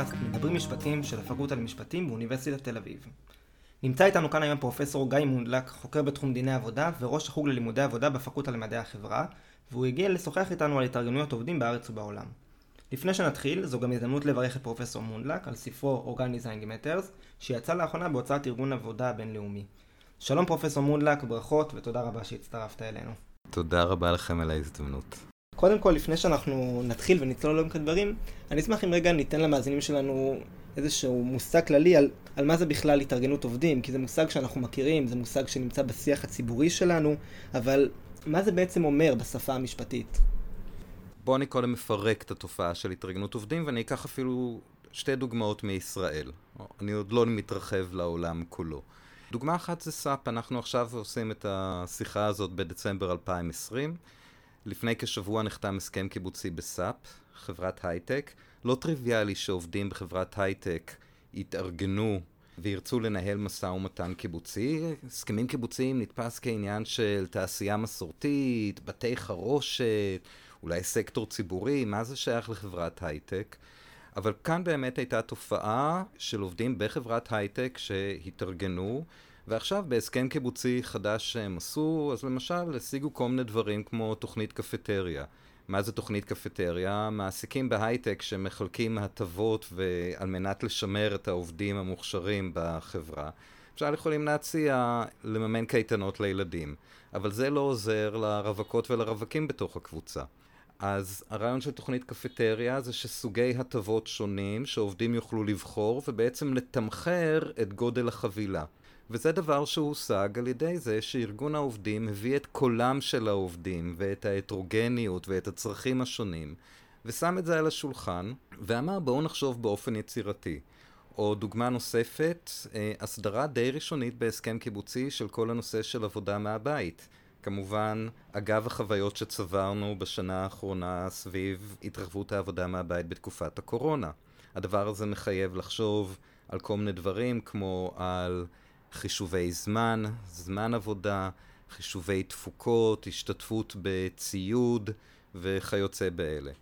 לפודקאסט מדברים משפטים של הפקולטה למשפטים באוניברסיטת תל אביב. נמצא איתנו כאן היום פרופסור גיא מונדלק, חוקר בתחום דיני עבודה וראש החוג ללימודי עבודה בפקולטה למדעי החברה, והוא הגיע לשוחח איתנו על התארגנויות עובדים בארץ ובעולם. לפני שנתחיל, זו גם הזדמנות לברך את פרופסור מונדלק על ספרו Organizing Matters, שיצא לאחרונה בהוצאת ארגון עבודה הבינלאומי. שלום פרופסור מונדלק, ברכות ותודה רבה שהצטרפת אלינו. תודה רבה לכם על ההזדמנות. קודם כל, לפני שאנחנו נתחיל ונצלול לעומק הדברים, אני אשמח אם רגע ניתן למאזינים שלנו איזשהו מושג כללי על, על מה זה בכלל התארגנות עובדים, כי זה מושג שאנחנו מכירים, זה מושג שנמצא בשיח הציבורי שלנו, אבל מה זה בעצם אומר בשפה המשפטית? בואו אני קודם מפרק את התופעה של התארגנות עובדים, ואני אקח אפילו שתי דוגמאות מישראל. אני עוד לא מתרחב לעולם כולו. דוגמה אחת זה סאפ, אנחנו עכשיו עושים את השיחה הזאת בדצמבר 2020. לפני כשבוע נחתם הסכם קיבוצי ב-SAP, חברת הייטק. לא טריוויאלי שעובדים בחברת הייטק יתארגנו וירצו לנהל משא ומתן קיבוצי. הסכמים קיבוציים נתפס כעניין של תעשייה מסורתית, בתי חרושת, אולי סקטור ציבורי, מה זה שייך לחברת הייטק? אבל כאן באמת הייתה תופעה של עובדים בחברת הייטק שהתארגנו, ועכשיו בהסכם קיבוצי חדש שהם עשו, אז למשל השיגו כל מיני דברים כמו תוכנית קפטריה. מה זה תוכנית קפטריה? מעסיקים בהייטק שמחלקים הטבות על מנת לשמר את העובדים המוכשרים בחברה. אפשר יכולים להציע לממן קייטנות לילדים, אבל זה לא עוזר לרווקות ולרווקים בתוך הקבוצה. אז הרעיון של תוכנית קפטריה זה שסוגי הטבות שונים שעובדים יוכלו לבחור ובעצם לתמחר את גודל החבילה. וזה דבר שהושג על ידי זה שארגון העובדים הביא את קולם של העובדים ואת ההטרוגניות ואת הצרכים השונים ושם את זה על השולחן ואמר בואו נחשוב באופן יצירתי. או דוגמה נוספת, אה, הסדרה די ראשונית בהסכם קיבוצי של כל הנושא של עבודה מהבית. כמובן, אגב החוויות שצברנו בשנה האחרונה סביב התרחבות העבודה מהבית בתקופת הקורונה. הדבר הזה מחייב לחשוב על כל מיני דברים כמו על חישובי זמן, זמן עבודה, חישובי תפוקות, השתתפות בציוד וכיוצא באלה.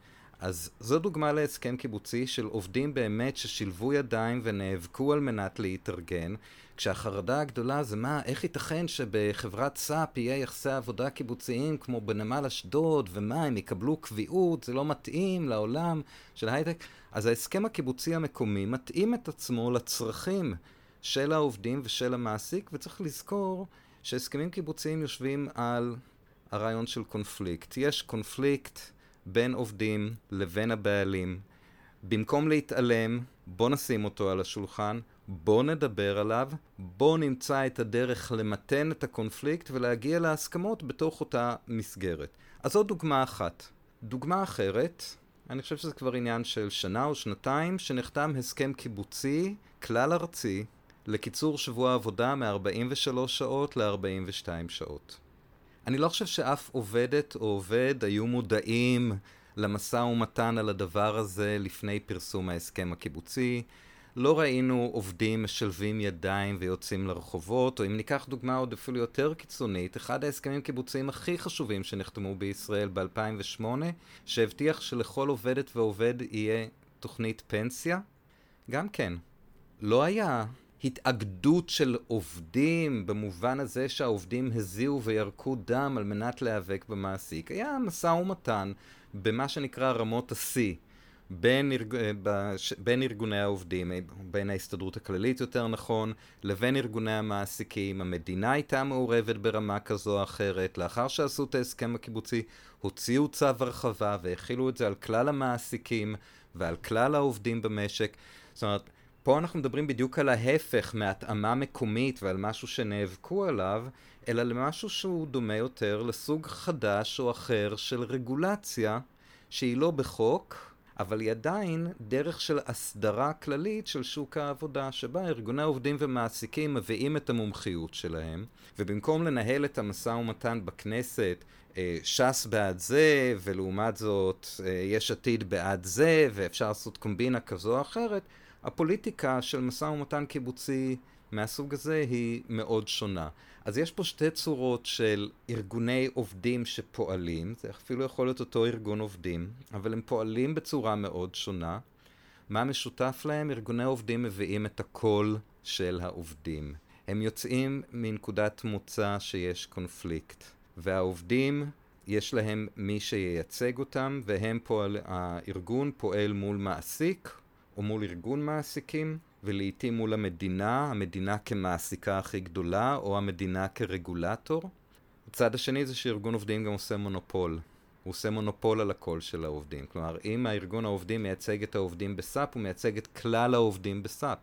אז זו דוגמה להסכם קיבוצי של עובדים באמת ששילבו ידיים ונאבקו על מנת להתארגן, כשהחרדה הגדולה זה מה, איך ייתכן שבחברת סאפ יהיה יחסי עבודה קיבוציים כמו בנמל אשדוד, ומה, הם יקבלו קביעות, זה לא מתאים לעולם של הייטק. אז ההסכם הקיבוצי המקומי מתאים את עצמו לצרכים של העובדים ושל המעסיק, וצריך לזכור שהסכמים קיבוציים יושבים על הרעיון של קונפליקט. יש קונפליקט בין עובדים לבין הבעלים. במקום להתעלם, בוא נשים אותו על השולחן, בוא נדבר עליו, בוא נמצא את הדרך למתן את הקונפליקט ולהגיע להסכמות בתוך אותה מסגרת. אז זו דוגמה אחת. דוגמה אחרת, אני חושב שזה כבר עניין של שנה או שנתיים, שנחתם הסכם קיבוצי כלל ארצי לקיצור שבוע עבודה מ-43 שעות ל-42 שעות. אני לא חושב שאף עובדת או עובד היו מודעים למשא ומתן על הדבר הזה לפני פרסום ההסכם הקיבוצי. לא ראינו עובדים משלבים ידיים ויוצאים לרחובות, או אם ניקח דוגמה עוד אפילו יותר קיצונית, אחד ההסכמים קיבוציים הכי חשובים שנחתמו בישראל ב-2008, שהבטיח שלכל עובדת ועובד יהיה תוכנית פנסיה, גם כן. לא היה התאגדות של עובדים במובן הזה שהעובדים הזיעו וירקו דם על מנת להיאבק במעסיק. היה משא ומתן במה שנקרא רמות השיא. בין, ארג... בש... בין ארגוני העובדים, בין ההסתדרות הכללית יותר נכון, לבין ארגוני המעסיקים. המדינה הייתה מעורבת ברמה כזו או אחרת. לאחר שעשו את ההסכם הקיבוצי, הוציאו צו הרחבה והכילו את זה על כלל המעסיקים ועל כלל העובדים במשק. זאת אומרת, פה אנחנו מדברים בדיוק על ההפך מהתאמה מקומית ועל משהו שנאבקו עליו, אלא למשהו שהוא דומה יותר לסוג חדש או אחר של רגולציה, שהיא לא בחוק, אבל היא עדיין דרך של הסדרה כללית של שוק העבודה, שבה ארגוני עובדים ומעסיקים מביאים את המומחיות שלהם, ובמקום לנהל את המשא ומתן בכנסת, אה, ש"ס בעד זה, ולעומת זאת אה, יש עתיד בעד זה, ואפשר לעשות קומבינה כזו או אחרת, הפוליטיקה של משא ומתן קיבוצי מהסוג הזה היא מאוד שונה. אז יש פה שתי צורות של ארגוני עובדים שפועלים, זה אפילו יכול להיות אותו ארגון עובדים, אבל הם פועלים בצורה מאוד שונה. מה משותף להם? ארגוני עובדים מביאים את הקול של העובדים. הם יוצאים מנקודת מוצא שיש קונפליקט, והעובדים, יש להם מי שייצג אותם, והם פועל, הארגון פועל מול מעסיק או מול ארגון מעסיקים, ולעיתים מול המדינה, המדינה כמעסיקה הכי גדולה, או המדינה כרגולטור. הצד השני זה שארגון עובדים גם עושה מונופול. הוא עושה מונופול על הקול של העובדים. כלומר, אם הארגון העובדים מייצג את העובדים בסאפ, הוא מייצג את כלל העובדים בסאפ.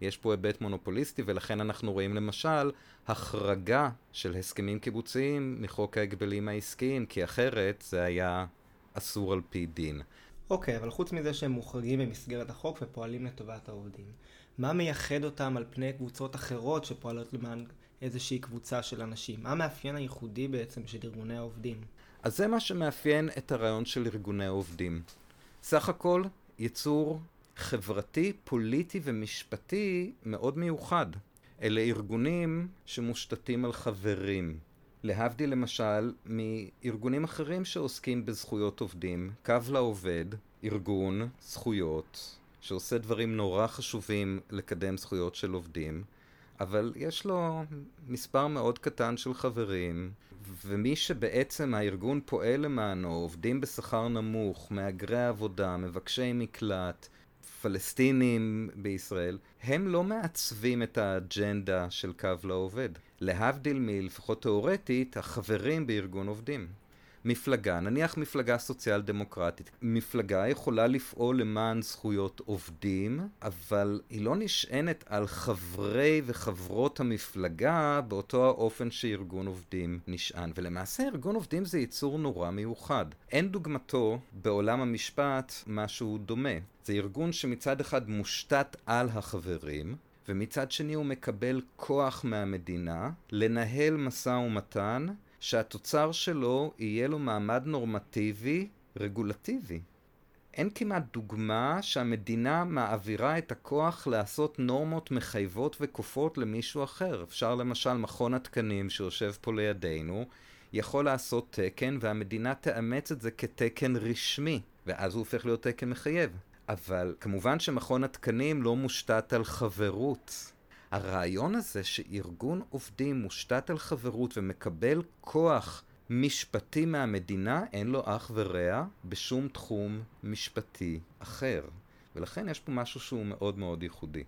יש פה היבט מונופוליסטי, ולכן אנחנו רואים למשל החרגה של הסכמים קיבוציים מחוק ההגבלים העסקיים, כי אחרת זה היה אסור על פי דין. אוקיי, okay, אבל חוץ מזה שהם מוחרגים במסגרת החוק ופועלים לטובת העובדים, מה מייחד אותם על פני קבוצות אחרות שפועלות למען איזושהי קבוצה של אנשים? מה המאפיין הייחודי בעצם של ארגוני העובדים? אז זה מה שמאפיין את הרעיון של ארגוני עובדים. סך הכל, יצור חברתי, פוליטי ומשפטי מאוד מיוחד. אלה ארגונים שמושתתים על חברים. להבדיל למשל מארגונים אחרים שעוסקים בזכויות עובדים, קו לעובד, ארגון זכויות, שעושה דברים נורא חשובים לקדם זכויות של עובדים, אבל יש לו מספר מאוד קטן של חברים, ומי שבעצם הארגון פועל למענו, עובדים בשכר נמוך, מהגרי עבודה, מבקשי מקלט, פלסטינים בישראל, הם לא מעצבים את האג'נדה של קו לעובד. להבדיל מלפחות תאורטית, החברים בארגון עובדים. מפלגה, נניח מפלגה סוציאל דמוקרטית, מפלגה יכולה לפעול למען זכויות עובדים, אבל היא לא נשענת על חברי וחברות המפלגה באותו האופן שארגון עובדים נשען. ולמעשה ארגון עובדים זה יצור נורא מיוחד. אין דוגמתו בעולם המשפט משהו דומה. זה ארגון שמצד אחד מושתת על החברים, ומצד שני הוא מקבל כוח מהמדינה לנהל משא ומתן שהתוצר שלו יהיה לו מעמד נורמטיבי רגולטיבי. אין כמעט דוגמה שהמדינה מעבירה את הכוח לעשות נורמות מחייבות וכופות למישהו אחר. אפשר למשל מכון התקנים שיושב פה לידינו, יכול לעשות תקן והמדינה תאמץ את זה כתקן רשמי, ואז הוא הופך להיות תקן מחייב. אבל כמובן שמכון התקנים לא מושתת על חברות. הרעיון הזה שארגון עובדים מושתת על חברות ומקבל כוח משפטי מהמדינה, אין לו אח ורע בשום תחום משפטי אחר. ולכן יש פה משהו שהוא מאוד מאוד ייחודי.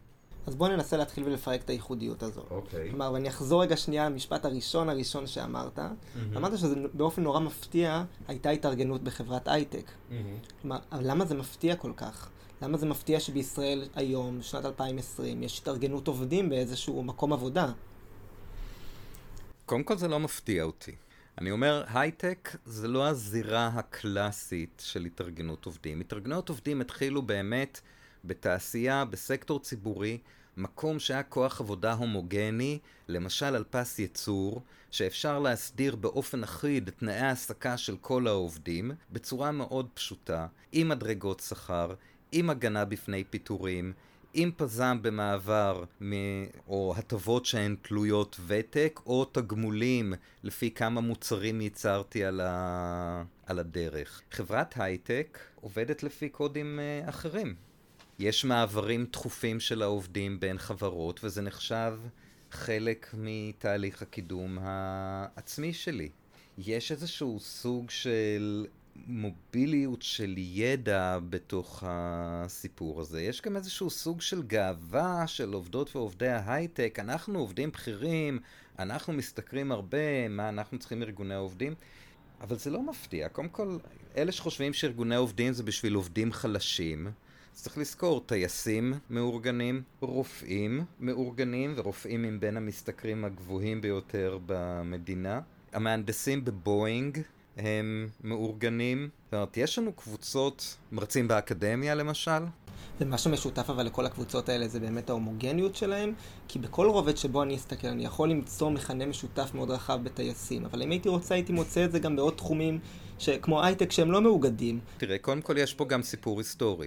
אז בואו ננסה להתחיל ולפרק את הייחודיות הזו. אוקיי. Okay. כלומר, ואני אחזור רגע שנייה למשפט הראשון הראשון שאמרת. Mm-hmm. אמרת שזה באופן נורא מפתיע הייתה התארגנות בחברת הייטק. Mm-hmm. כלומר, אבל למה זה מפתיע כל כך? למה זה מפתיע שבישראל היום, שנת 2020, יש התארגנות עובדים באיזשהו מקום עבודה? קודם כל זה לא מפתיע אותי. אני אומר, הייטק זה לא הזירה הקלאסית של התארגנות עובדים. התארגנות עובדים התחילו באמת בתעשייה, בסקטור ציבורי, מקום שהיה כוח עבודה הומוגני, למשל על פס ייצור, שאפשר להסדיר באופן אחיד תנאי ההעסקה של כל העובדים, בצורה מאוד פשוטה, עם מדרגות שכר, עם הגנה בפני פיטורים, עם פזם במעבר מ... או הטבות שהן תלויות ותק, או תגמולים לפי כמה מוצרים ייצרתי על, ה... על הדרך. חברת הייטק עובדת לפי קודים uh, אחרים. יש מעברים תכופים של העובדים בין חברות, וזה נחשב חלק מתהליך הקידום העצמי שלי. יש איזשהו סוג של מוביליות של ידע בתוך הסיפור הזה. יש גם איזשהו סוג של גאווה של עובדות ועובדי ההייטק. אנחנו עובדים בכירים, אנחנו משתכרים הרבה, מה אנחנו צריכים ארגוני עובדים? אבל זה לא מפתיע. קודם כל, אלה שחושבים שארגוני עובדים זה בשביל עובדים חלשים, צריך לזכור, טייסים מאורגנים, רופאים מאורגנים, ורופאים הם בין המשתכרים הגבוהים ביותר במדינה. המהנדסים בבואינג הם מאורגנים. זאת אומרת, יש לנו קבוצות, מרצים באקדמיה למשל. ומה שמשותף אבל לכל הקבוצות האלה זה באמת ההומוגניות שלהם, כי בכל רובד שבו אני אסתכל אני יכול למצוא מכנה משותף מאוד רחב בטייסים, אבל אם הייתי רוצה הייתי מוצא את זה גם בעוד תחומים ש... כמו הייטק שהם לא מאוגדים. תראה, קודם כל יש פה גם סיפור היסטורי.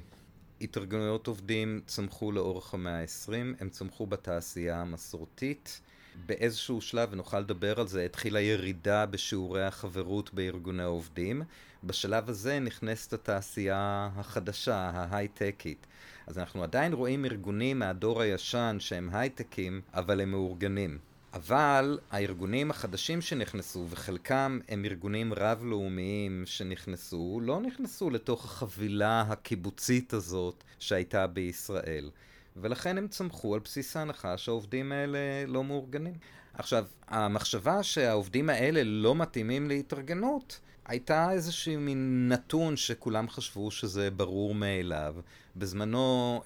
התארגנויות עובדים צמחו לאורך המאה ה-20, הם צמחו בתעשייה המסורתית. באיזשהו שלב, ונוכל לדבר על זה, התחילה ירידה בשיעורי החברות בארגוני העובדים. בשלב הזה נכנסת התעשייה החדשה, ההייטקית. אז אנחנו עדיין רואים ארגונים מהדור הישן שהם הייטקים, אבל הם מאורגנים. אבל הארגונים החדשים שנכנסו, וחלקם הם ארגונים רב-לאומיים שנכנסו, לא נכנסו לתוך החבילה הקיבוצית הזאת שהייתה בישראל. ולכן הם צמחו על בסיס ההנחה שהעובדים האלה לא מאורגנים. עכשיו, המחשבה שהעובדים האלה לא מתאימים להתארגנות, הייתה איזשהו מין נתון שכולם חשבו שזה ברור מאליו. בזמנו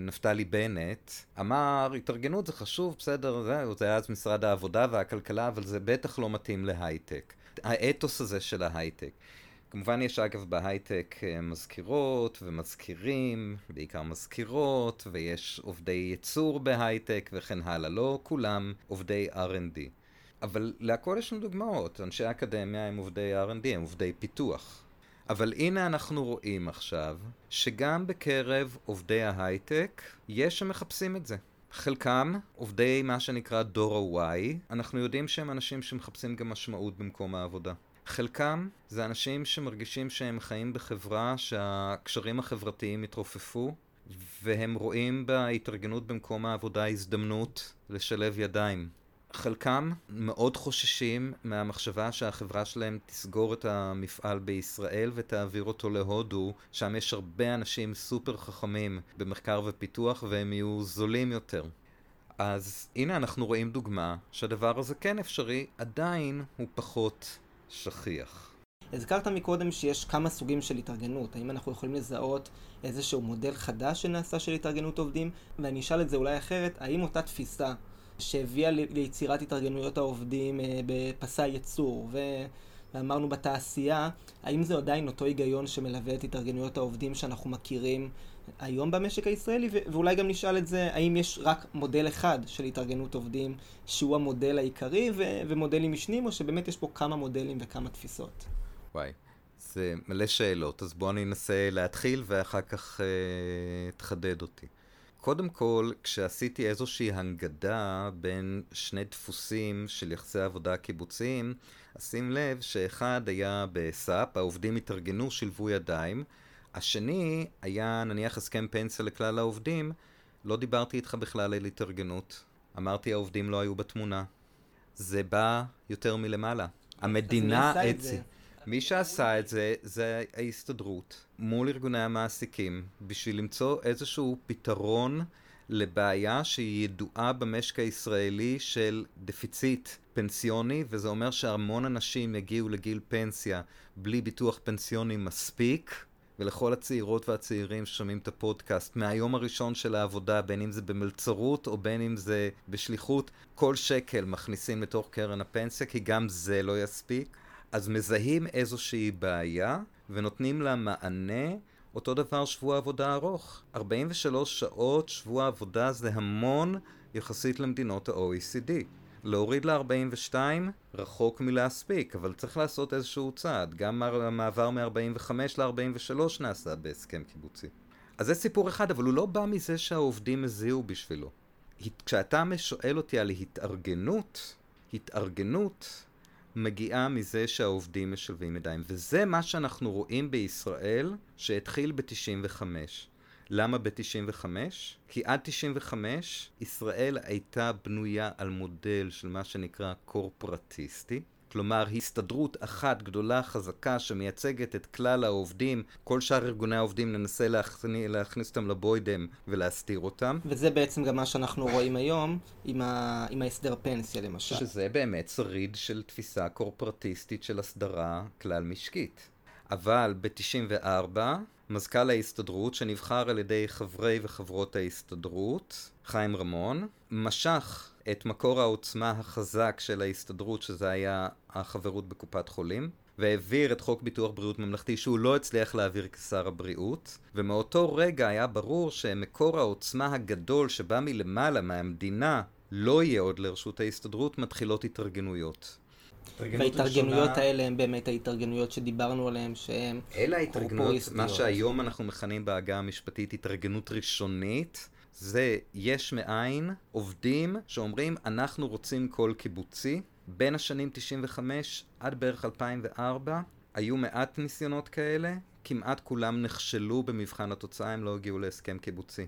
נפתלי בנט אמר, התארגנות זה חשוב, בסדר, זה, זה היה אז משרד העבודה והכלכלה, אבל זה בטח לא מתאים להייטק. האתוס הזה של ההייטק. כמובן יש אגב בהייטק אה, מזכירות ומזכירים, בעיקר מזכירות, ויש עובדי ייצור בהייטק וכן הלאה, לא כולם עובדי R&D. אבל להכל יש לנו דוגמאות, אנשי אקדמיה הם עובדי R&D, הם עובדי פיתוח. אבל הנה אנחנו רואים עכשיו שגם בקרב עובדי ההייטק יש שמחפשים את זה. חלקם עובדי מה שנקרא דור ה-Y, אנחנו יודעים שהם אנשים שמחפשים גם משמעות במקום העבודה. חלקם זה אנשים שמרגישים שהם חיים בחברה שהקשרים החברתיים התרופפו והם רואים בהתארגנות במקום העבודה הזדמנות לשלב ידיים. חלקם מאוד חוששים מהמחשבה שהחברה שלהם תסגור את המפעל בישראל ותעביר אותו להודו, שם יש הרבה אנשים סופר חכמים במחקר ופיתוח והם יהיו זולים יותר. אז הנה אנחנו רואים דוגמה שהדבר הזה כן אפשרי, עדיין הוא פחות שכיח. הזכרת מקודם שיש כמה סוגים של התארגנות. האם אנחנו יכולים לזהות איזשהו מודל חדש שנעשה של התארגנות עובדים? ואני אשאל את זה אולי אחרת, האם אותה תפיסה שהביאה ליצירת התארגנויות העובדים אה, בפסי ייצור, ו... ואמרנו בתעשייה, האם זה עדיין אותו היגיון שמלווה את התארגנויות העובדים שאנחנו מכירים היום במשק הישראלי, ואולי גם נשאל את זה, האם יש רק מודל אחד של התארגנות עובדים שהוא המודל העיקרי ו- ומודלים משנים, או שבאמת יש פה כמה מודלים וכמה תפיסות? וואי, זה מלא שאלות, אז בואו אני אנסה להתחיל ואחר כך אה, תחדד אותי. קודם כל, כשעשיתי איזושהי הנגדה בין שני דפוסים של יחסי עבודה קיבוציים, אז שים לב שאחד היה בסאפ, העובדים התארגנו, שילבו ידיים, השני היה נניח הסכם פנסיה לכלל העובדים, לא דיברתי איתך בכלל על התארגנות. אמרתי העובדים לא היו בתמונה. זה בא יותר מלמעלה. המדינה... את זה. מי שעשה את זה, זה ההסתדרות, מול ארגוני המעסיקים, בשביל למצוא איזשהו פתרון לבעיה שהיא ידועה במשק הישראלי של דפיציט פנסיוני, וזה אומר שהמון אנשים יגיעו לגיל פנסיה בלי ביטוח פנסיוני מספיק. ולכל הצעירות והצעירים ששומעים את הפודקאסט, מהיום הראשון של העבודה, בין אם זה במלצרות או בין אם זה בשליחות, כל שקל מכניסים לתוך קרן הפנסיה, כי גם זה לא יספיק. אז מזהים איזושהי בעיה ונותנים לה מענה. אותו דבר שבוע עבודה ארוך. 43 שעות שבוע עבודה זה המון יחסית למדינות ה-OECD. להוריד ל-42 רחוק מלהספיק, אבל צריך לעשות איזשהו צעד. גם המעבר מ-45 ל-43 נעשה בהסכם קיבוצי. אז זה סיפור אחד, אבל הוא לא בא מזה שהעובדים הזיעו בשבילו. כשאתה שואל אותי על התארגנות, התארגנות מגיעה מזה שהעובדים משלבים ידיים. וזה מה שאנחנו רואים בישראל שהתחיל ב-95. למה ב-95? כי עד 95 ישראל הייתה בנויה על מודל של מה שנקרא קורפרטיסטי. כלומר הסתדרות אחת גדולה חזקה שמייצגת את כלל העובדים, כל שאר ארגוני העובדים ננסה להכני, להכניס אותם לבוידם ולהסתיר אותם. וזה בעצם גם מה שאנחנו רואים היום עם, ה... עם ההסדר פנסיה למשל. שזה באמת שריד של תפיסה קורפרטיסטית של הסדרה כלל משקית. אבל ב-94 מזכ"ל ההסתדרות, שנבחר על ידי חברי וחברות ההסתדרות, חיים רמון, משך את מקור העוצמה החזק של ההסתדרות, שזה היה החברות בקופת חולים, והעביר את חוק ביטוח בריאות ממלכתי שהוא לא הצליח להעביר כשר הבריאות, ומאותו רגע היה ברור שמקור העוצמה הגדול שבא מלמעלה, מהמדינה, לא יהיה עוד לרשות ההסתדרות, מתחילות התארגנויות. וההתארגנויות האלה הן באמת ההתארגנויות שדיברנו עליהן, שהן אלה ההתארגנויות, מה שהיום אנחנו מכנים בעגה המשפטית התארגנות ראשונית, זה יש מאין עובדים שאומרים אנחנו רוצים קול קיבוצי. בין השנים 95 עד בערך 2004 היו מעט ניסיונות כאלה, כמעט כולם נכשלו במבחן התוצאה, הם לא הגיעו להסכם קיבוצי.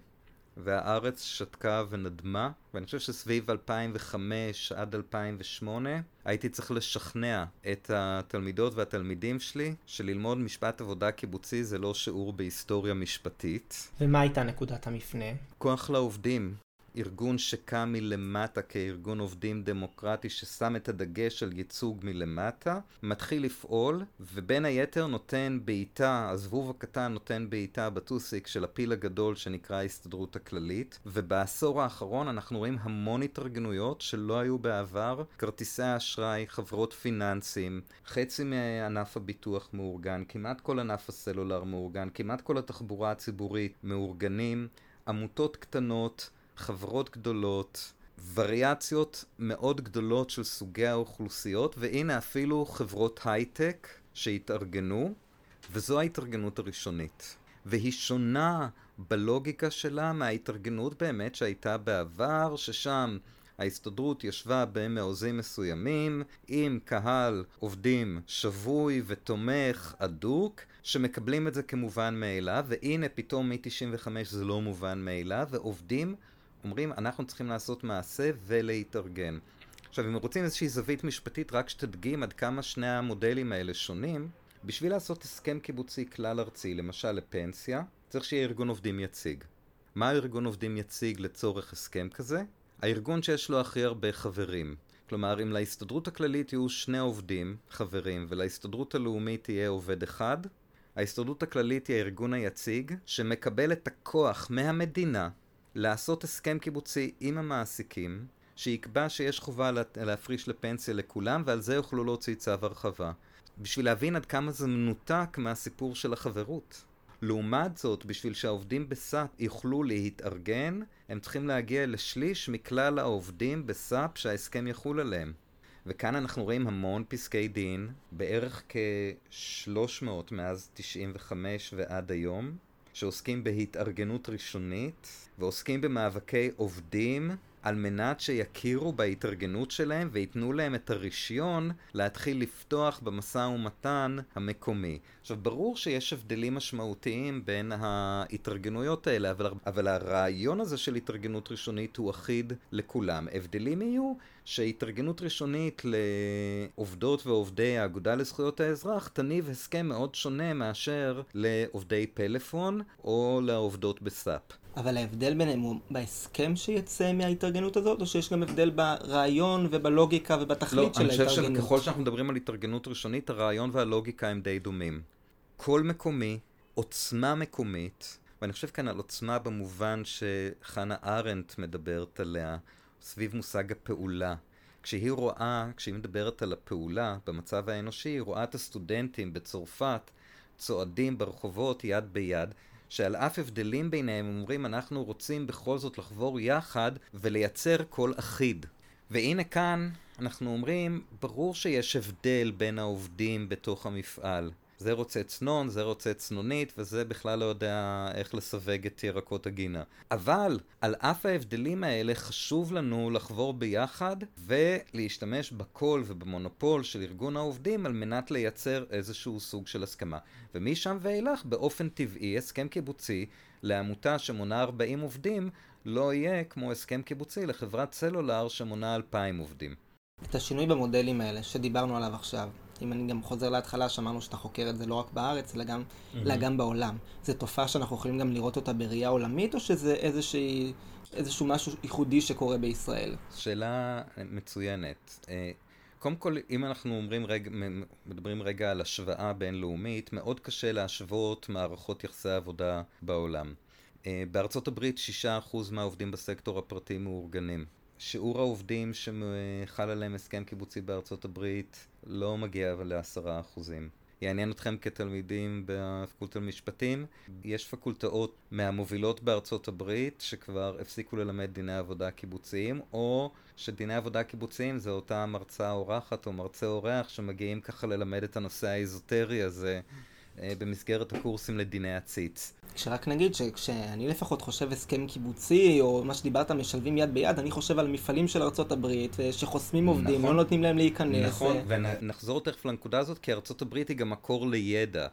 והארץ שתקה ונדמה, ואני חושב שסביב 2005 עד 2008 הייתי צריך לשכנע את התלמידות והתלמידים שלי שללמוד משפט עבודה קיבוצי זה לא שיעור בהיסטוריה משפטית. ומה הייתה נקודת המפנה? כוח לעובדים. ארגון שקם מלמטה כארגון עובדים דמוקרטי ששם את הדגש על ייצוג מלמטה, מתחיל לפעול, ובין היתר נותן בעיטה, הזבוב הקטן נותן בעיטה בטוסיק של הפיל הגדול שנקרא ההסתדרות הכללית, ובעשור האחרון אנחנו רואים המון התארגנויות שלא היו בעבר, כרטיסי האשראי, חברות פיננסים, חצי מענף הביטוח מאורגן, כמעט כל ענף הסלולר מאורגן, כמעט כל התחבורה הציבורית מאורגנים, עמותות קטנות, חברות גדולות, וריאציות מאוד גדולות של סוגי האוכלוסיות, והנה אפילו חברות הייטק שהתארגנו, וזו ההתארגנות הראשונית. והיא שונה בלוגיקה שלה מההתארגנות באמת שהייתה בעבר, ששם ההסתדרות ישבה במעוזים מסוימים עם קהל עובדים שבוי ותומך אדוק שמקבלים את זה כמובן מאליו והנה פתאום מ-95 זה לא מובן מאליו ועובדים אומרים, אנחנו צריכים לעשות מעשה ולהתארגן. עכשיו, אם רוצים איזושהי זווית משפטית, רק שתדגים עד כמה שני המודלים האלה שונים, בשביל לעשות הסכם קיבוצי כלל ארצי, למשל לפנסיה, צריך שיהיה ארגון עובדים יציג. מה ארגון עובדים יציג לצורך הסכם כזה? הארגון שיש לו הכי הרבה חברים. כלומר, אם להסתדרות הכללית יהיו שני עובדים, חברים, ולהסתדרות הלאומית יהיה עובד אחד, ההסתדרות הכללית היא הארגון היציג שמקבל את הכוח מהמדינה לעשות הסכם קיבוצי עם המעסיקים, שיקבע שיש חובה להפריש לפנסיה לכולם, ועל זה יוכלו להוציא צו הרחבה. בשביל להבין עד כמה זה מנותק מהסיפור של החברות. לעומת זאת, בשביל שהעובדים בסאפ יוכלו להתארגן, הם צריכים להגיע לשליש מכלל העובדים בסאפ שההסכם יחול עליהם. וכאן אנחנו רואים המון פסקי דין, בערך כ-300 מאז 95 ועד היום, שעוסקים בהתארגנות ראשונית ועוסקים במאבקי עובדים על מנת שיכירו בהתארגנות שלהם וייתנו להם את הרישיון להתחיל לפתוח במשא ומתן המקומי. עכשיו, ברור שיש הבדלים משמעותיים בין ההתארגנויות האלה, אבל, אבל הרעיון הזה של התארגנות ראשונית הוא אחיד לכולם. הבדלים יהיו שהתארגנות ראשונית לעובדות ועובדי האגודה לזכויות האזרח תניב הסכם מאוד שונה מאשר לעובדי פלאפון או לעובדות בסאפ. אבל ההבדל ביניהם הוא בהסכם שיצא מההתארגנות הזאת, או שיש גם הבדל ברעיון ובלוגיקה ובתכלית לא, של ההתארגנות? לא, אני חושב שככל שאנחנו מדברים על התארגנות ראשונית, הרעיון והלוגיקה הם די דומים. קול מקומי, עוצמה מקומית, ואני חושב כאן על עוצמה במובן שחנה ארנדט מדברת עליה, סביב מושג הפעולה. כשהיא רואה, כשהיא מדברת על הפעולה במצב האנושי, היא רואה את הסטודנטים בצרפת צועדים ברחובות יד ביד, שעל אף הבדלים ביניהם הם אומרים אנחנו רוצים בכל זאת לחבור יחד ולייצר קול אחיד. והנה כאן אנחנו אומרים, ברור שיש הבדל בין העובדים בתוך המפעל. זה רוצה צנון, זה רוצה צנונית, וזה בכלל לא יודע איך לסווג את ירקות הגינה. אבל, על אף ההבדלים האלה, חשוב לנו לחבור ביחד ולהשתמש בקול ובמונופול של ארגון העובדים על מנת לייצר איזשהו סוג של הסכמה. ומשם ואילך, באופן טבעי, הסכם קיבוצי לעמותה שמונה 40 עובדים, לא יהיה כמו הסכם קיבוצי לחברת סלולר שמונה 2,000 עובדים. את השינוי במודלים האלה שדיברנו עליו עכשיו, אם אני גם חוזר להתחלה, שאמרנו שאתה חוקר את זה לא רק בארץ, אלא גם, mm-hmm. אלא גם בעולם. זו תופעה שאנחנו יכולים גם לראות אותה בראייה עולמית, או שזה איזושהי, איזשהו משהו ייחודי שקורה בישראל? שאלה מצוינת. אה, קודם כל, אם אנחנו אומרים רגע, מדברים רגע על השוואה בינלאומית, מאוד קשה להשוות מערכות יחסי עבודה בעולם. אה, בארצות הברית 6% מהעובדים בסקטור הפרטי מאורגנים. שיעור העובדים שחל עליהם הסכם קיבוצי בארצות הברית לא מגיע לעשרה אחוזים. יעניין אתכם כתלמידים בפקולטה למשפטים, יש פקולטאות מהמובילות בארצות הברית שכבר הפסיקו ללמד דיני עבודה קיבוציים, או שדיני עבודה קיבוציים זה אותה מרצה אורחת או מרצה אורח שמגיעים ככה ללמד את הנושא האזוטרי הזה. אה, במסגרת הקורסים לדיני הציץ. שרק נגיד שכשאני לפחות חושב הסכם קיבוצי, או מה שדיברת, משלבים יד ביד, אני חושב על מפעלים של ארה"ב אה, שחוסמים עובדים, נכון, לא נותנים להם להיכנס. נכון, אה. ונחזור תכף לנקודה הזאת, כי ארה"ב היא גם מקור לידע.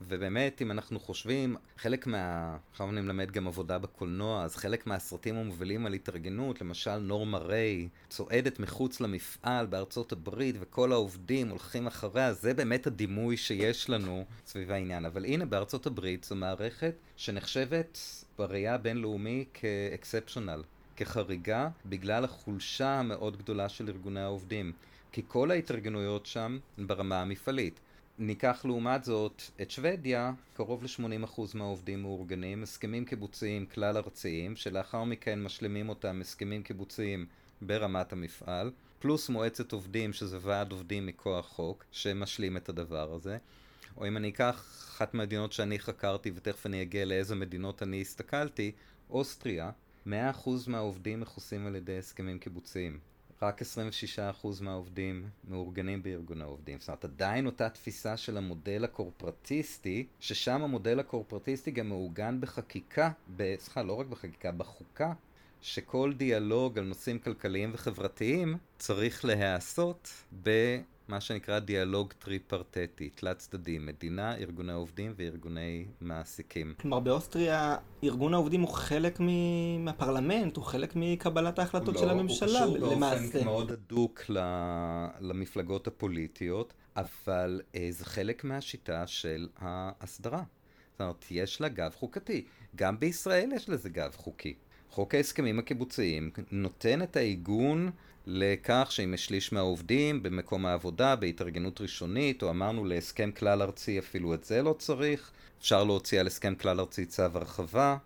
ובאמת, אם אנחנו חושבים, חלק מה... עכשיו אני מלמד גם עבודה בקולנוע, אז חלק מהסרטים המובילים על התארגנות, למשל נורמה ריי, צועדת מחוץ למפעל בארצות הברית, וכל העובדים הולכים אחריה, זה באמת הדימוי שיש לנו סביב העניין. אבל הנה, בארצות הברית זו מערכת שנחשבת בראייה הבינלאומי כאקספשיונל, כחריגה, בגלל החולשה המאוד גדולה של ארגוני העובדים. כי כל ההתארגנויות שם הן ברמה המפעלית. ניקח לעומת זאת את שוודיה, קרוב ל-80% מהעובדים מאורגנים, הסכמים קיבוציים כלל ארציים, שלאחר מכן משלימים אותם הסכמים קיבוציים ברמת המפעל, פלוס מועצת עובדים, שזה ועד עובדים מכוח חוק, שמשלים את הדבר הזה. או אם אני אקח אחת מהמדינות שאני חקרתי, ותכף אני אגיע לאיזה מדינות אני הסתכלתי, אוסטריה, 100% מהעובדים מכוסים על ידי הסכמים קיבוציים. רק 26% מהעובדים מאורגנים בארגון העובדים. זאת אומרת, עדיין אותה תפיסה של המודל הקורפרטיסטי, ששם המודל הקורפרטיסטי גם מעוגן בחקיקה, סליחה, לא רק בחקיקה, בחוקה, שכל דיאלוג על נושאים כלכליים וחברתיים צריך להיעשות ב... מה שנקרא דיאלוג טריפרטטי, תלת צדדי, מדינה, ארגוני עובדים וארגוני מעסיקים. כלומר באוסטריה ארגון העובדים הוא חלק מהפרלמנט, הוא חלק מקבלת ההחלטות לא, של הממשלה הוא קשור באופן מאוד הדוק למפלגות הפוליטיות, אבל אה, זה חלק מהשיטה של ההסדרה. זאת אומרת, יש לה גב חוקתי. גם בישראל יש לזה גב חוקי. חוק ההסכמים הקיבוציים נותן את העיגון לכך שאם יש שליש מהעובדים במקום העבודה, בהתארגנות ראשונית, או אמרנו להסכם כלל ארצי, אפילו את זה לא צריך, אפשר להוציא על הסכם כלל ארצי צו הרחבה.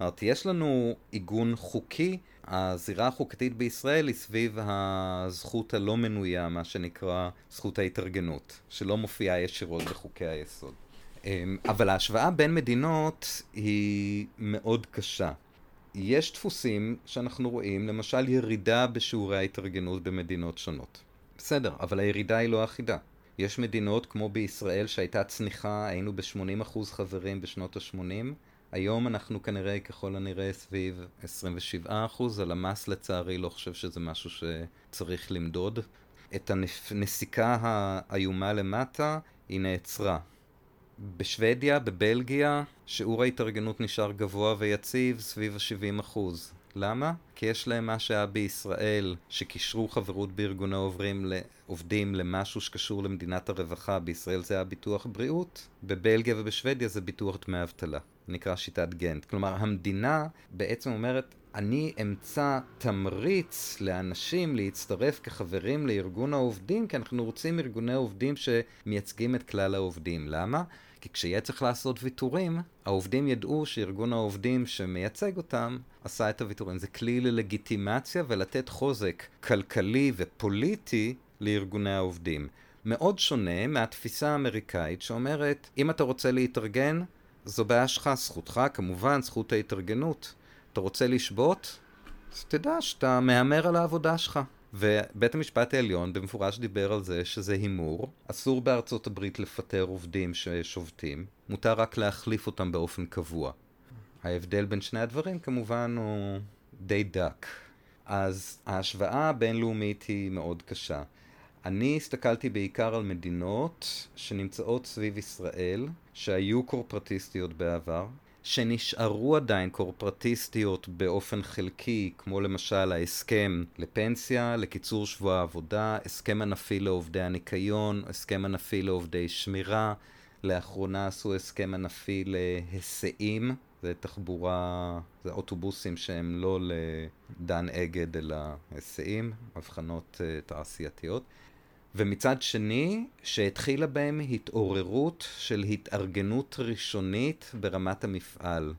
זאת יש לנו עיגון חוקי, הזירה החוקתית בישראל היא סביב הזכות הלא מנויה, מה שנקרא זכות ההתארגנות, שלא מופיעה ישירות בחוקי היסוד. אמ, אבל ההשוואה בין מדינות היא מאוד קשה. יש דפוסים שאנחנו רואים, למשל ירידה בשיעורי ההתארגנות במדינות שונות. בסדר, אבל הירידה היא לא אחידה. יש מדינות כמו בישראל שהייתה צניחה, היינו ב-80% חברים בשנות ה-80, היום אנחנו כנראה ככל הנראה סביב 27%, הלמ"ס לצערי לא חושב שזה משהו שצריך למדוד. את הנסיקה האיומה למטה היא נעצרה. בשוודיה, בבלגיה, שיעור ההתארגנות נשאר גבוה ויציב סביב ה-70 אחוז. למה? כי יש להם מה שהיה בישראל, שקישרו חברות בארגוני עוברים לעובדים למשהו שקשור למדינת הרווחה, בישראל זה היה ביטוח בריאות, בבלגיה ובשוודיה זה ביטוח דמי אבטלה, נקרא שיטת גנט. כלומר, המדינה בעצם אומרת, אני אמצא תמריץ לאנשים להצטרף כחברים לארגון העובדים, כי אנחנו רוצים ארגוני עובדים שמייצגים את כלל העובדים. למה? כי כשיהיה צריך לעשות ויתורים, העובדים ידעו שארגון העובדים שמייצג אותם עשה את הוויתורים. זה כלי ללגיטימציה ולתת חוזק כלכלי ופוליטי לארגוני העובדים. מאוד שונה מהתפיסה האמריקאית שאומרת, אם אתה רוצה להתארגן, זו בעיה שלך, זכותך, כמובן, זכות ההתארגנות. אתה רוצה לשבות? אז תדע שאתה מהמר על העבודה שלך. ובית המשפט העליון במפורש דיבר על זה שזה הימור, אסור בארצות הברית לפטר עובדים ששובתים, מותר רק להחליף אותם באופן קבוע. ההבדל בין שני הדברים כמובן הוא די דק. אז ההשוואה הבינלאומית היא מאוד קשה. אני הסתכלתי בעיקר על מדינות שנמצאות סביב ישראל, שהיו קורפרטיסטיות בעבר, שנשארו עדיין קורפרטיסטיות באופן חלקי, כמו למשל ההסכם לפנסיה, לקיצור שבוע העבודה, הסכם ענפי לעובדי הניקיון, הסכם ענפי לעובדי שמירה, לאחרונה עשו הסכם ענפי להיסעים, זה תחבורה, זה אוטובוסים שהם לא לדן אגד אלא היסעים, הבחנות uh, תעשייתיות. ומצד שני, שהתחילה בהם התעוררות של התארגנות ראשונית ברמת המפעל.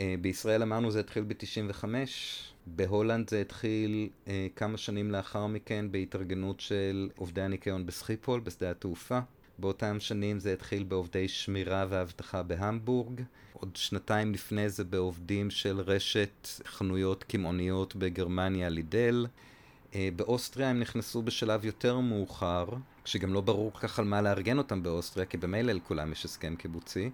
אה, בישראל אמרנו זה התחיל ב-95, בהולנד זה התחיל אה, כמה שנים לאחר מכן בהתארגנות של עובדי הניקיון בסחיפול, בשדה התעופה. באותם שנים זה התחיל בעובדי שמירה ואבטחה בהמבורג. עוד שנתיים לפני זה בעובדים של רשת חנויות קמעוניות בגרמניה לידל. אה, באוסטריה הם נכנסו בשלב יותר מאוחר, כשגם לא ברור כך על מה לארגן אותם באוסטריה, כי במילא לכולם יש הסכם קיבוצי.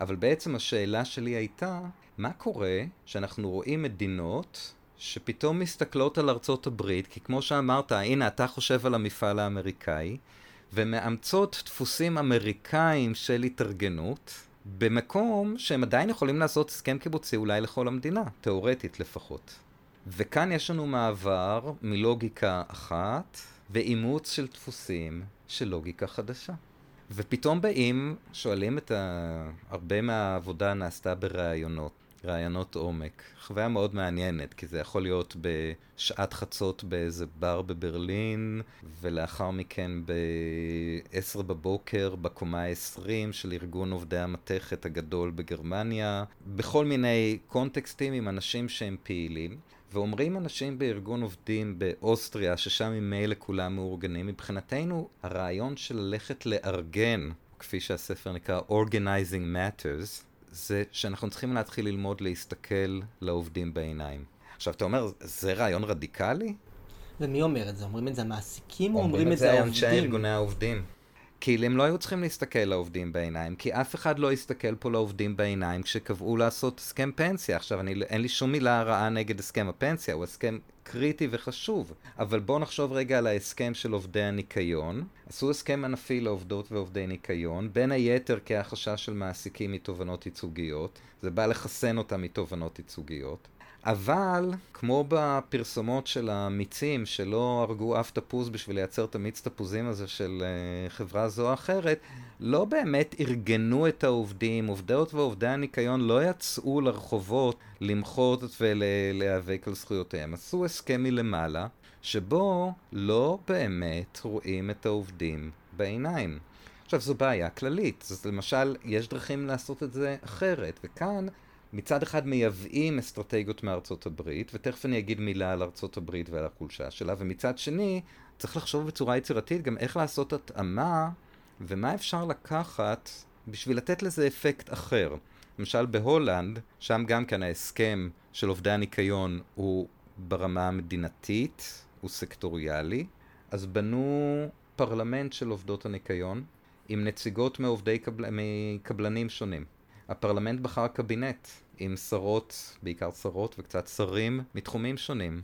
אבל בעצם השאלה שלי הייתה, מה קורה שאנחנו רואים מדינות שפתאום מסתכלות על ארצות הברית, כי כמו שאמרת, הנה אתה חושב על המפעל האמריקאי, ומאמצות דפוסים אמריקאים של התארגנות, במקום שהם עדיין יכולים לעשות הסכם קיבוצי אולי לכל המדינה, תאורטית לפחות. וכאן יש לנו מעבר מלוגיקה אחת ואימוץ של דפוסים של לוגיקה חדשה. ופתאום באים, שואלים את ה... הרבה מהעבודה נעשתה בראיונות, ראיונות עומק. חוויה מאוד מעניינת, כי זה יכול להיות בשעת חצות באיזה בר בברלין, ולאחר מכן ב-10 בבוקר בקומה ה-20 של ארגון עובדי המתכת הגדול בגרמניה, בכל מיני קונטקסטים עם אנשים שהם פעילים. ואומרים אנשים בארגון עובדים באוסטריה, ששם ממילא כולם מאורגנים, מבחינתנו הרעיון של ללכת לארגן, כפי שהספר נקרא Organizing Matters, זה שאנחנו צריכים להתחיל ללמוד להסתכל לעובדים בעיניים. עכשיו, אתה אומר, זה רעיון רדיקלי? ומי אומר את זה? אומרים את זה המעסיקים או אומרים את זה העובדים? אומרים את זה אנשי ארגוני העובדים. כי הם לא היו צריכים להסתכל לעובדים בעיניים, כי אף אחד לא הסתכל פה לעובדים בעיניים כשקבעו לעשות הסכם פנסיה. עכשיו, אני, אין לי שום מילה רעה נגד הסכם הפנסיה, הוא הסכם קריטי וחשוב. אבל בואו נחשוב רגע על ההסכם של עובדי הניקיון. עשו הסכם ענפי לעובדות ועובדי ניקיון, בין היתר כי החשש של מעסיקים מתובנות ייצוגיות. זה בא לחסן אותם מתובנות ייצוגיות. אבל, כמו בפרסומות של המיצים, שלא הרגו אף תפוז בשביל לייצר את המיץ תפוזים הזה של uh, חברה זו או אחרת, לא באמת ארגנו את העובדים. עובדות ועובדי הניקיון לא יצאו לרחובות למחות ולהיאבק על זכויותיהם. עשו הסכם מלמעלה, שבו לא באמת רואים את העובדים בעיניים. עכשיו, זו בעיה כללית. אז למשל, יש דרכים לעשות את זה אחרת, וכאן... מצד אחד מייבאים אסטרטגיות מארצות הברית, ותכף אני אגיד מילה על ארצות הברית ועל החולשה שלה, ומצד שני, צריך לחשוב בצורה יצירתית גם איך לעשות התאמה, ומה אפשר לקחת בשביל לתת לזה אפקט אחר. למשל בהולנד, שם גם כן ההסכם של עובדי הניקיון הוא ברמה המדינתית, הוא סקטוריאלי, אז בנו פרלמנט של עובדות הניקיון עם נציגות מעובדי קבל... מקבלנים שונים. הפרלמנט בחר קבינט עם שרות, בעיקר שרות וקצת שרים, מתחומים שונים.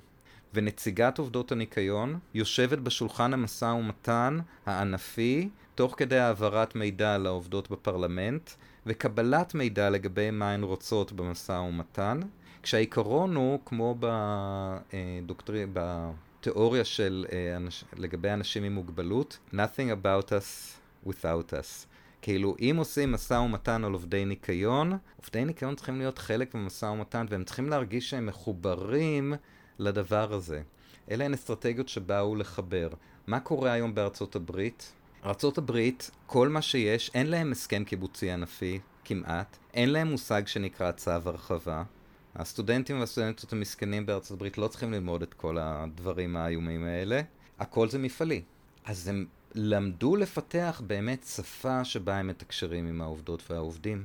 ונציגת עובדות הניקיון יושבת בשולחן המשא ומתן הענפי, תוך כדי העברת מידע לעובדות בפרלמנט, וקבלת מידע לגבי מה הן רוצות במשא ומתן, כשהעיקרון הוא, כמו בדוקטרי... בתיאוריה של אה, לגבי אנשים עם מוגבלות, nothing about us without us. כאילו, אם עושים משא ומתן על עובדי ניקיון, עובדי ניקיון צריכים להיות חלק ממשא ומתן, והם צריכים להרגיש שהם מחוברים לדבר הזה. אלה הן אסטרטגיות שבאו לחבר. מה קורה היום בארצות הברית? ארצות הברית, כל מה שיש, אין להם הסכם קיבוצי ענפי, כמעט. אין להם מושג שנקרא צו הרחבה. הסטודנטים והסטודנטות המסכנים בארצות הברית לא צריכים ללמוד את כל הדברים האיומים האלה. הכל זה מפעלי. אז הם למדו לפתח באמת שפה שבה הם מתקשרים עם העובדות והעובדים.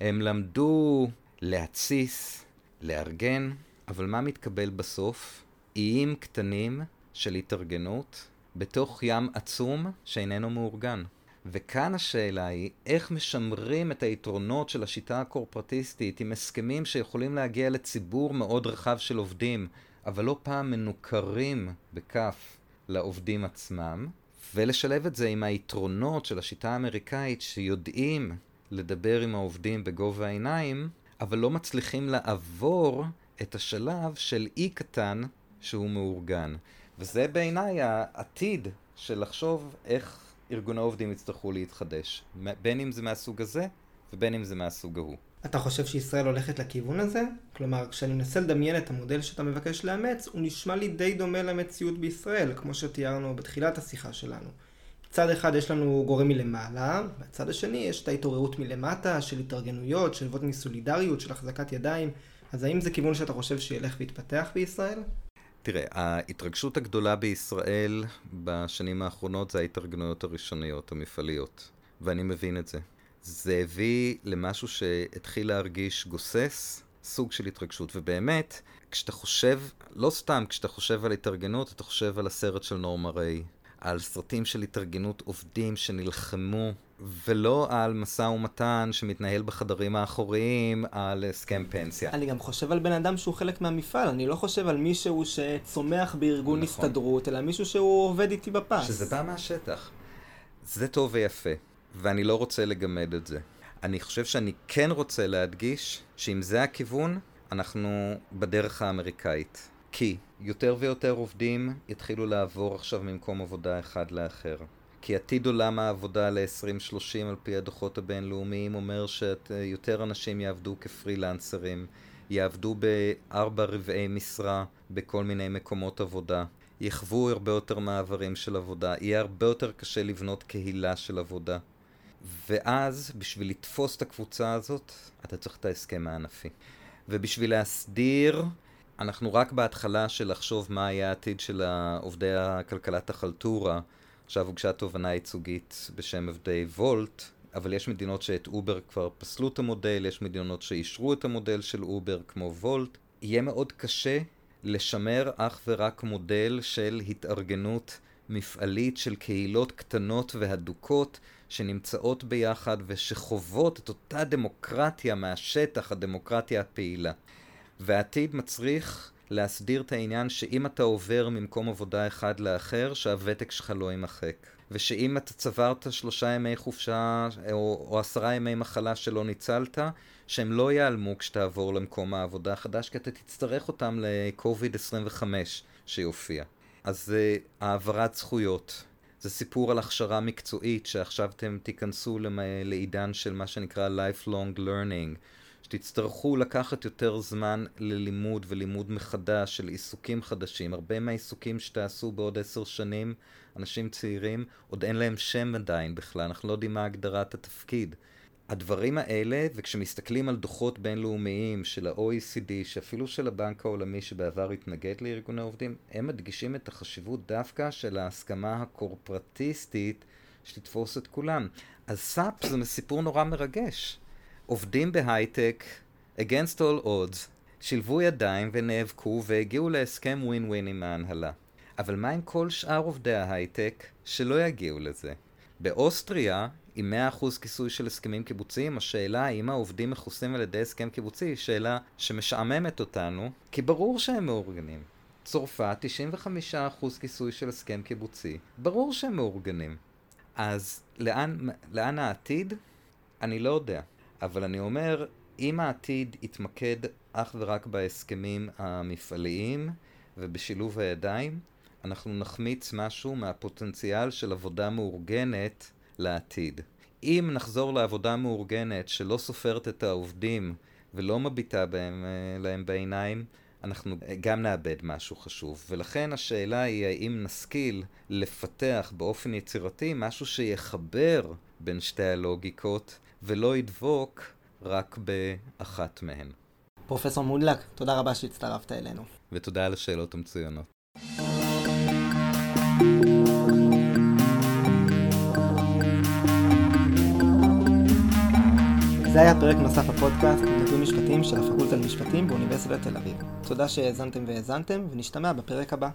הם למדו להתסיס, לארגן, אבל מה מתקבל בסוף? איים קטנים של התארגנות בתוך ים עצום שאיננו מאורגן. וכאן השאלה היא, איך משמרים את היתרונות של השיטה הקורפרטיסטית עם הסכמים שיכולים להגיע לציבור מאוד רחב של עובדים, אבל לא פעם מנוכרים בכף לעובדים עצמם, ולשלב את זה עם היתרונות של השיטה האמריקאית שיודעים לדבר עם העובדים בגובה העיניים, אבל לא מצליחים לעבור את השלב של אי קטן שהוא מאורגן. וזה בעיניי העתיד של לחשוב איך ארגוני העובדים יצטרכו להתחדש. בין אם זה מהסוג הזה ובין אם זה מהסוג ההוא. אתה חושב שישראל הולכת לכיוון הזה? כלומר, כשאני מנסה לדמיין את המודל שאתה מבקש לאמץ, הוא נשמע לי די דומה למציאות בישראל, כמו שתיארנו בתחילת השיחה שלנו. מצד אחד יש לנו גורם מלמעלה, בצד השני יש את ההתעוררות מלמטה, של התארגנויות, של לוות מסולידריות, של החזקת ידיים. אז האם זה כיוון שאתה חושב שילך ויתפתח בישראל? תראה, ההתרגשות הגדולה בישראל בשנים האחרונות זה ההתארגנויות הראשוניות, המפעליות. ואני מבין את זה. זה הביא למשהו שהתחיל להרגיש גוסס, סוג של התרגשות. ובאמת, כשאתה חושב, לא סתם, כשאתה חושב על התארגנות, אתה חושב על הסרט של נורמה ריי. על סרטים של התארגנות עובדים שנלחמו, ולא על משא ומתן שמתנהל בחדרים האחוריים על הסכם פנסיה. אני גם חושב על בן אדם שהוא חלק מהמפעל, אני לא חושב על מישהו שצומח בארגון נכון. הסתדרות, אלא מישהו שהוא עובד איתי בפס. שזה בא מהשטח. זה טוב ויפה, ואני לא רוצה לגמד את זה. אני חושב שאני כן רוצה להדגיש שאם זה הכיוון, אנחנו בדרך האמריקאית. כי יותר ויותר עובדים יתחילו לעבור עכשיו ממקום עבודה אחד לאחר. כי עתיד עולם העבודה ל-2030 על פי הדוחות הבינלאומיים אומר שיותר אנשים יעבדו כפרילנסרים, יעבדו בארבע רבעי משרה בכל מיני מקומות עבודה, יחוו הרבה יותר מעברים של עבודה, יהיה הרבה יותר קשה לבנות קהילה של עבודה. ואז, בשביל לתפוס את הקבוצה הזאת, אתה צריך את ההסכם הענפי. ובשביל להסדיר, אנחנו רק בהתחלה של לחשוב מה יהיה העתיד של עובדי הכלכלת החלטורה. עכשיו הוגשה תובענה ייצוגית בשם עובדי Wolt, אבל יש מדינות שאת Uber כבר פסלו את המודל, יש מדינות שאישרו את המודל של Uber כמו Wolt. יהיה מאוד קשה לשמר אך ורק מודל של התארגנות מפעלית של קהילות קטנות והדוקות שנמצאות ביחד ושחוות את אותה דמוקרטיה מהשטח, הדמוקרטיה הפעילה. והעתיד מצריך להסדיר את העניין שאם אתה עובר ממקום עבודה אחד לאחר, שהוותק שלך לא יימחק. ושאם אתה צברת שלושה ימי חופשה או, או עשרה ימי מחלה שלא ניצלת, שהם לא ייעלמו כשתעבור למקום העבודה החדש, כי אתה תצטרך אותם ל-COVID-25 שיופיע. אז זה העברת זכויות. זה סיפור על הכשרה מקצועית שעכשיו אתם תיכנסו לעידן של מה שנקרא lifelong learning, שתצטרכו לקחת יותר זמן ללימוד ולימוד מחדש של עיסוקים חדשים. הרבה מהעיסוקים שתעשו בעוד עשר שנים, אנשים צעירים, עוד אין להם שם עדיין בכלל, אנחנו לא יודעים מה הגדרת התפקיד. הדברים האלה, וכשמסתכלים על דוחות בינלאומיים של ה-OECD, שאפילו של הבנק העולמי שבעבר התנגד לארגוני עובדים, הם מדגישים את החשיבות דווקא של ההסכמה הקורפורטיסטית שתתפוס את כולם. אז SAP זה סיפור נורא מרגש. עובדים בהייטק, against all odds, שילבו ידיים ונאבקו והגיעו להסכם ווין ווין עם ההנהלה. אבל מה עם כל שאר עובדי ההייטק שלא יגיעו לזה? באוסטריה, עם 100% כיסוי של הסכמים קיבוציים, השאלה האם העובדים מכוסים על ידי הסכם קיבוצי היא שאלה שמשעממת אותנו, כי ברור שהם מאורגנים. צרפת, 95% כיסוי של הסכם קיבוצי, ברור שהם מאורגנים. אז לאן, לאן העתיד? אני לא יודע. אבל אני אומר, אם העתיד יתמקד אך ורק בהסכמים המפעליים ובשילוב הידיים, אנחנו נחמיץ משהו מהפוטנציאל של עבודה מאורגנת לעתיד. אם נחזור לעבודה מאורגנת שלא סופרת את העובדים ולא מביטה בהם, אה, להם בעיניים, אנחנו גם נאבד משהו חשוב. ולכן השאלה היא האם נשכיל לפתח באופן יצירתי משהו שיחבר בין שתי הלוגיקות ולא ידבוק רק באחת מהן. פרופסור מודלק, תודה רבה שהצטרפת אלינו. ותודה על השאלות המצוינות. זה היה פרק נוסף בפודקאסט, נתון משפטים של הפקולטה למשפטים באוניברסיטת תל אביב. תודה שהאזנתם והאזנתם, ונשתמע בפרק הבא.